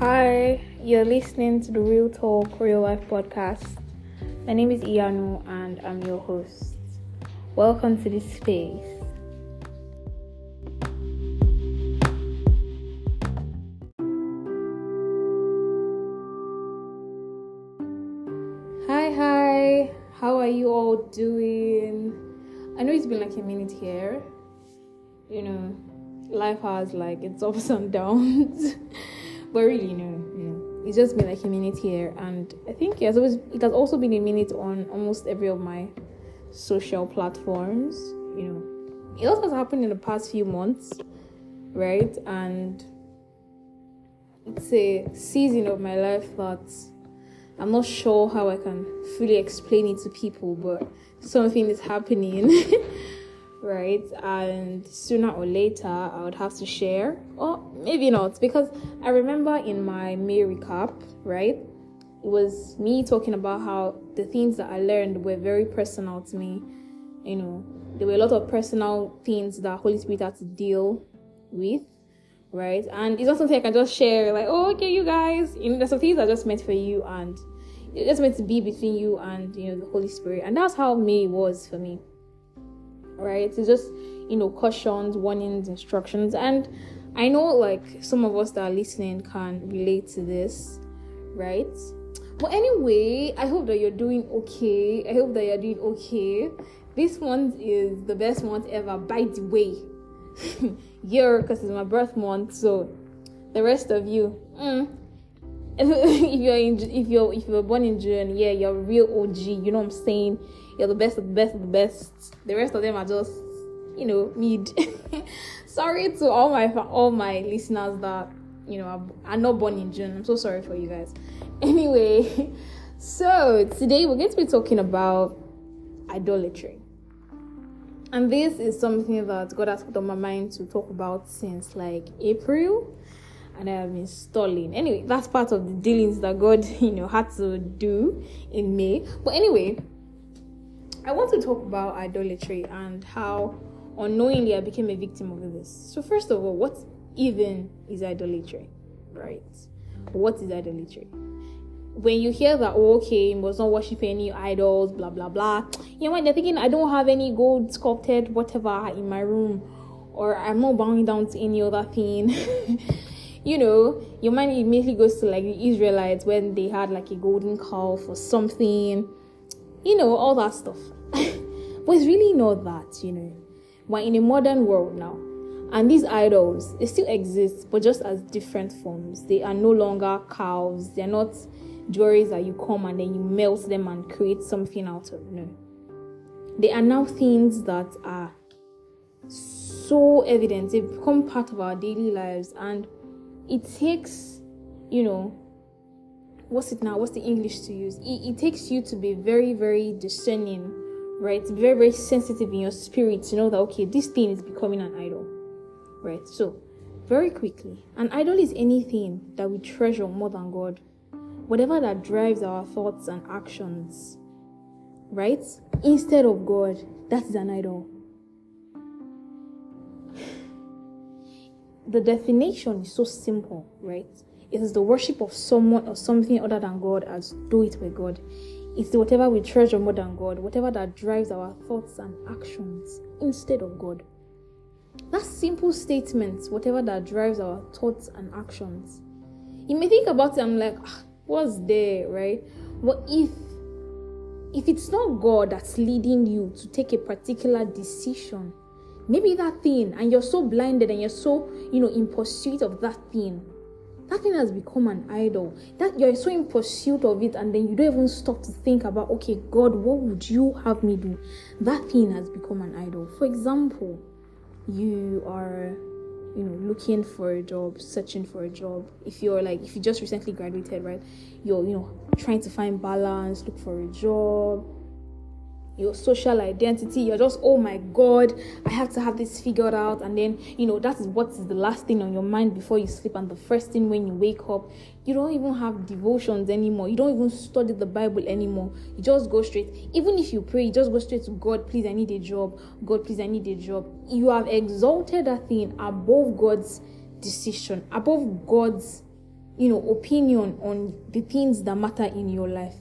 Hi, you're listening to the Real Talk Real Life podcast. My name is Ianu and I'm your host. Welcome to this space. Hi, hi, how are you all doing? I know it's been like a minute here. You know, life has like its ups and downs. but really no you know it's just been like a minute here and i think it has always it has also been a minute on almost every of my social platforms you know. It also has happened in the past few months right? And it's a season of my life that i'm not sure how i can fully explain it to people but something is happening right? And sooner or later, I would have to share, or maybe not, because I remember in my May recap, right? It was me talking about how the things that I learned were very personal to me. You know, there were a lot of personal things that Holy Spirit had to deal with, right? And it's not something I can just share, like, oh, okay, you guys, you know, there's some things that are just meant for you and it's meant to be between you and you know the Holy Spirit. And that's how May was for me right? It's just, you know, cautions, warnings, instructions. And I know like some of us that are listening can relate to this, right? But anyway, I hope that you're doing okay. I hope that you're doing okay. This month is the best month ever, by the way. Year, because it's my birth month. So the rest of you, mm, if you're in, if you're if you're born in June, yeah, you're real OG. You know what I'm saying? You're the best of the best of the best. The rest of them are just, you know, mid. sorry to all my all my listeners that you know are, are not born in June. I'm so sorry for you guys. Anyway, so today we're going to be talking about idolatry. And this is something that God has put on my mind to talk about since like April and I have been stalling. Anyway, that's part of the dealings that God, you know, had to do in May. But anyway, I want to talk about idolatry and how unknowingly I became a victim of this. So, first of all, what even is idolatry? Right? What is idolatry? When you hear that, oh, okay, you must not worship any idols, blah blah blah. You know, when they're thinking, I don't have any gold sculpted whatever in my room, or I'm not bowing down to any other thing. you know, your mind immediately goes to like the Israelites when they had like a golden calf or something, you know, all that stuff. but it's really not that, you know. We're in a modern world now. And these idols, they still exist, but just as different forms. They are no longer cows. They're not jewelries that you come and then you melt them and create something out of. No. They are now things that are so evident. They've become part of our daily lives. And it takes, you know, what's it now? What's the English to use? It, it takes you to be very, very discerning right? Very, very sensitive in your spirit to know that, okay, this thing is becoming an idol, right? So, very quickly, an idol is anything that we treasure more than God, whatever that drives our thoughts and actions, right? Instead of God, that is an idol. The definition is so simple, right? It is the worship of someone or something other than God as do it with God. It's whatever we treasure more than God, whatever that drives our thoughts and actions instead of God. That simple statement, whatever that drives our thoughts and actions. You may think about it, I'm like, ah, what's there, right? But if if it's not God that's leading you to take a particular decision, maybe that thing, and you're so blinded and you're so, you know, in pursuit of that thing, that thing has become an idol. That you're so in pursuit of it and then you don't even stop to think about okay god what would you have me do? That thing has become an idol. For example you are you know looking for a job searching for a job. If you're like if you just recently graduated right you're you know trying to find balance look for a job your social identity you're just oh my god i have to have this figured out. And then you know that is what is the last thing on your mind before you sleep. And the first thing when you wake up you don't even have devotions anymore. You don't even study the bible anymore. You just go straight. Even if you pray you just go straight to god please i need a job. God please i need a job. You have exalted that thing above god's decision above god's you know, opinion on the things that matter in your life.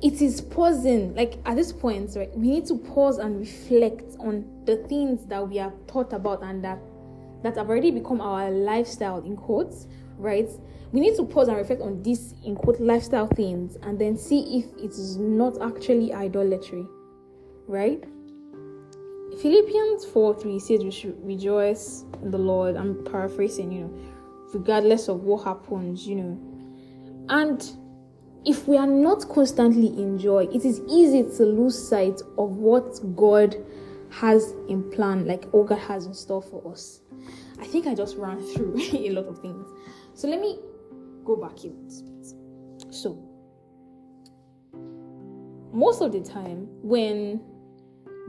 It is pausing, like at this point, right? We need to pause and reflect on the things that we have thought about and that that have already become our lifestyle in quotes, right? We need to pause and reflect on these in quote lifestyle things and then see if it is not actually idolatry, right? Philippians 4 3 says we should rejoice in the Lord. I'm paraphrasing, you know, regardless of what happens, you know. And if we are not constantly in joy, it is easy to lose sight of what God has in plan, like all God has in store for us. I think I just ran through a lot of things. So let me go back a bit. So most of the time when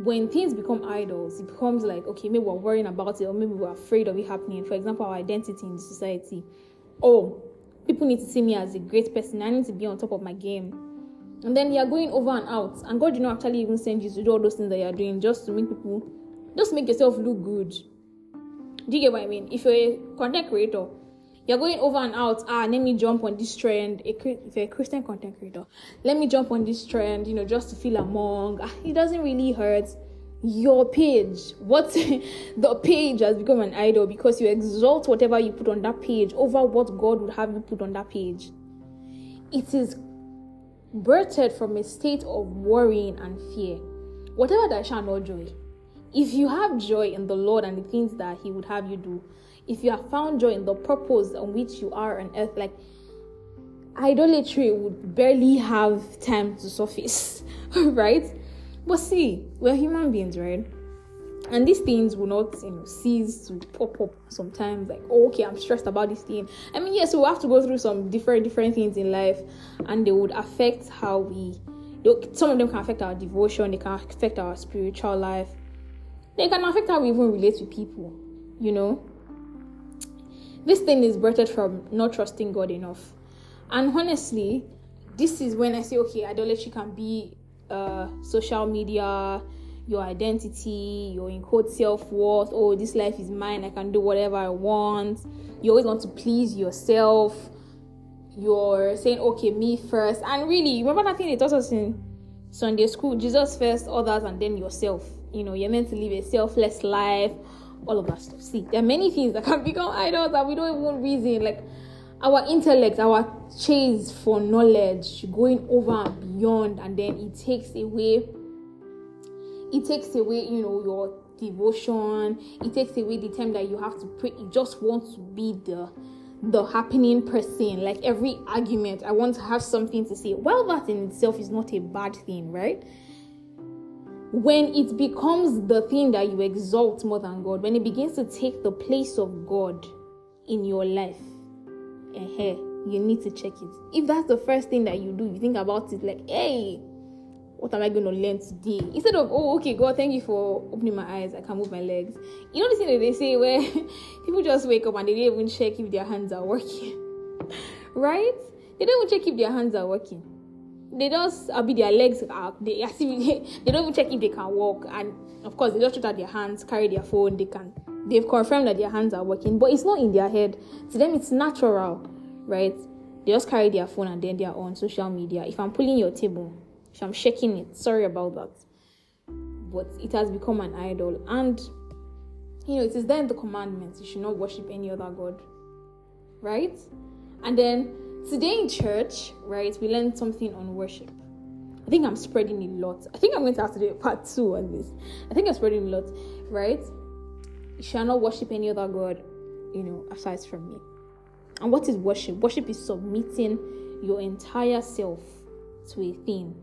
when things become idols, it becomes like, okay, maybe we're worrying about it, or maybe we're afraid of it happening. For example, our identity in society. Oh, people need to see me as a great person. I need to be on top of my game. And then you're going over and out. And God did not actually even send you to do all those things that you're doing just to make people, just make yourself look good. Do you get what I mean? If you're a content creator, you're going over and out. Ah, let me jump on this trend. If you're a Christian content creator, let me jump on this trend, you know, just to feel among. Ah, it doesn't really hurt your page. What the page has become an idol because you exalt whatever you put on that page over what God would have you put on that page. It is birthed from a state of worrying and fear. Whatever that shall not joy. If you have joy in the Lord and the things that He would have you do, if you have found joy in the purpose on which you are on earth, like idolatry would barely have time to surface, right? But see, we're human beings, right? And these things will not, you know, cease to pop up sometimes. Like, oh, okay, I'm stressed about this thing. I mean, yes, we have to go through some different different things in life, and they would affect how we. Some of them can affect our devotion. They can affect our spiritual life. They can affect how we even relate to people. You know, this thing is birthed from not trusting God enough. And honestly, this is when I say, okay, idolatry can be uh, social media, your identity, your in quote self worth. Oh, this life is mine. I can do whatever I want. You always want to please yourself. You're saying, okay, me first. And really, remember that thing they taught us in Sunday school Jesus first, others, and then yourself. You know, you're meant to live a selfless life all of that stuff. See, there are many things that can become idols that we don't even reason. Like our intellect, our chase for knowledge, going over and beyond, and then it takes away. It takes away, you know, your devotion. It takes away the time that you have to pray. You just want to be the the happening person. Like every argument, I want to have something to say. Well, that in itself is not a bad thing, right? when it becomes the thing that you exalt more than God, when it begins to take the place of God in your life, eh, you need to check it. If that's the first thing that you do, you think about it like, hey, what am I going to learn today? Instead of, oh, okay, God, thank you for opening my eyes, I can move my legs. You know the thing that they say where people just wake up and they don't even check if their hands are working, right? They don't even check if their hands are working they just I be their legs up. They they don't even check if they can walk, and of course they just shoot at their hands, carry their phone. They can. They've confirmed that their hands are working, but it's not in their head. To them, it's natural, right? They just carry their phone and then they're on social media. If I'm pulling your table, if I'm shaking it, sorry about that. But it has become an idol, and you know it is there in the commandments. You should not worship any other god, right? And then Today in church, right, we learned something on worship. I think I'm spreading a lot. I think I'm going to have to do a part two on this. I think I'm spreading a lot, right? Shall not worship any other God, you know, aside from me. And what is worship? Worship is submitting your entire self to a thing,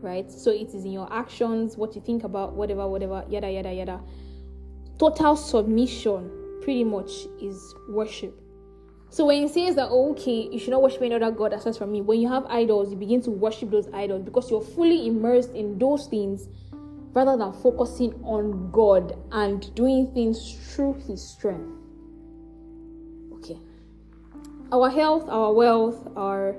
right? So it is in your actions, what you think about, whatever, whatever, yada, yada, yada. Total submission, pretty much, is worship. So when he says that oh, okay, you should not worship any other god aside from me, when you have idols, you begin to worship those idols because you're fully immersed in those things rather than focusing on God and doing things through his strength. Okay. Our health, our wealth, our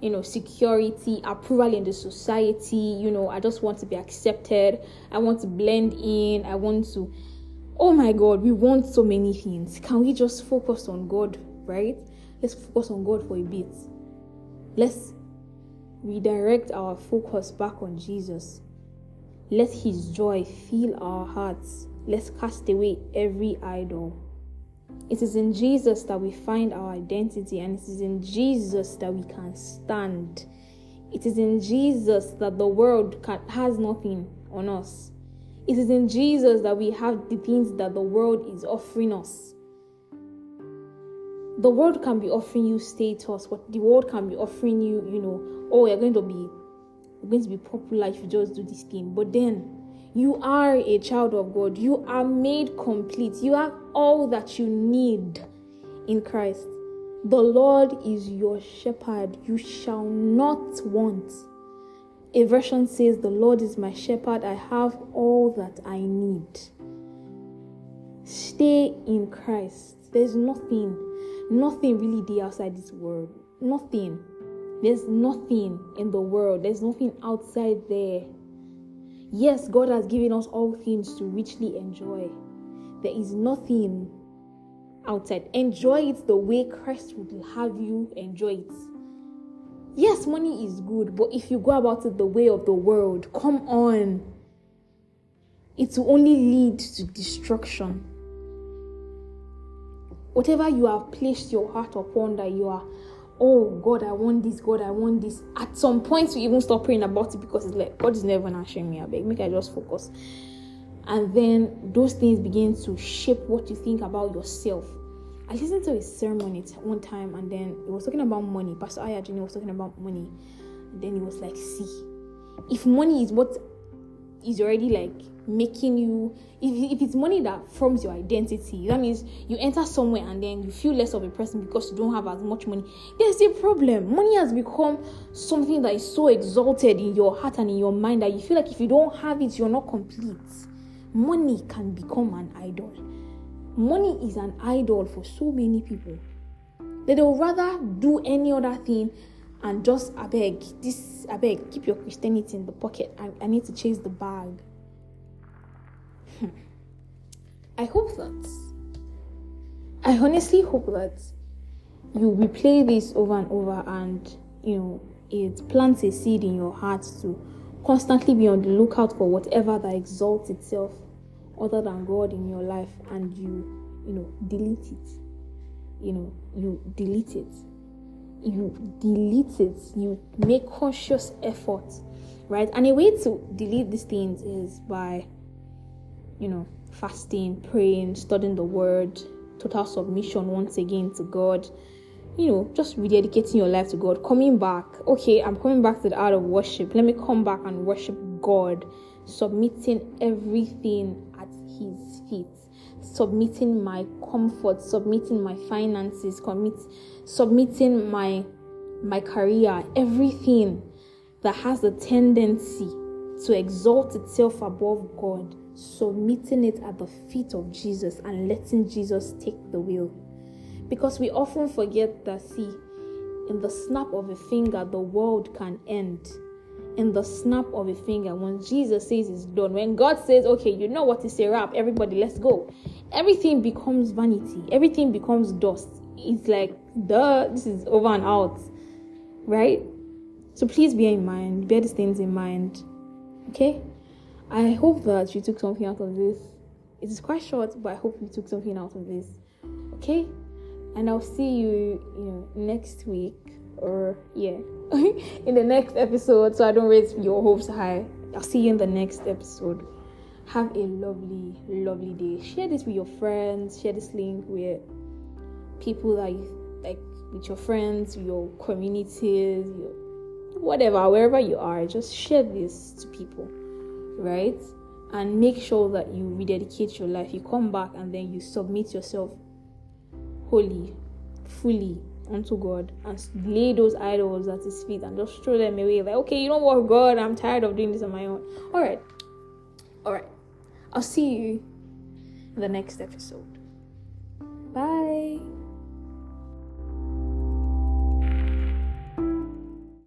you know, security, approval in the society, you know, I just want to be accepted. I want to blend in. I want to oh my god, we want so many things. Can we just focus on God right? let's focus on God for a bit. Let's redirect our focus back on Jesus. Let his joy fill our hearts. Let's cast away every idol. It is in Jesus that we find our identity, and it is in Jesus that we can stand. It is in Jesus that the world can, has nothing on us. It is in Jesus that we have the things that the world is offering us. The world can be offering you status, but the world can be offering you, you know, oh, you're going to be, you're going to be popular if you just do this thing. But then you are a child of God. You are made complete. You have all that you need in Christ. The Lord is your shepherd. You shall not want. A version says, The Lord is my shepherd. I have all that I need. Stay in Christ. There's nothing, nothing really there outside this world. Nothing. There's nothing in the world. There's nothing outside there Yes, God has given us all things to richly enjoy. There is nothing outside. Enjoy it the way Christ would have you enjoy it. Yes, money is good, but if you go about it the way of the world, come on. It will only lead to destruction. Whatever you have placed your heart upon that you are oh God, I want this, God, I want this. At some point, you even stop praying about it because it's like God is never answering me. I beg, make I just focus. And then those things begin to shape what you think about yourself. I listened to a sermon it one time, and then it was talking about money. Pastor Ayajini was talking about money. And then he was like, see, if money is what is already like making you if, if it's money that forms your identity that means you enter somewhere and then you feel less of a person because you don't have as much money there's a problem. Money has become something that is so exalted in your heart and in your mind that you feel like if you don't have it you're not complete. Money can become an idol. Money is an idol for so many people. That they'll rather do any other thing and just I beg this I beg keep your Christianity in the pocket. I, I need to chase the bag. Hmm. I hope that I honestly hope that you replay this over and over and you know it plants a seed in your heart to constantly be on the lookout for whatever that exalts itself other than God in your life and you you know delete it. You know, you delete it you delete it you make conscious effort right? And a way to delete these things is by you know fasting praying studying the word total submission once again to god you know just rededicating your life to god coming back. Okay i'm coming back to the art of worship. Let me come back and worship god submitting everything at his feet submitting my comfort, submitting my finances, commit, submitting my my career, everything that has a tendency to exalt itself above God, submitting it at the feet of Jesus and letting Jesus take the wheel. Because we often forget that, see, in the snap of a finger, the world can end in the snap of a finger when Jesus says it's done. When God says, okay, you know what is a wrap, everybody, let's go. Everything becomes vanity, everything becomes dust. It's like, duh, this is over and out, right? So please bear in mind, bear these things in mind, okay? I hope that you took something out of this. It is quite short, but I hope you took something out of this, okay? And I'll see you, you know, next week or yeah. In the next episode so i don't raise your hopes high. I'll see you in the next episode. Have a lovely lovely day. Share this with your friends. Share this link with people that you like with your friends your communities your whatever wherever you are. Just share this to people right? And make sure that you rededicate your life. You come back and then you submit yourself wholly fully unto God and lay those idols at his feet and just throw them away. Like, okay, you know what, God, I'm tired of doing this on my own. All right. All right. I'll see you in the next episode. Bye.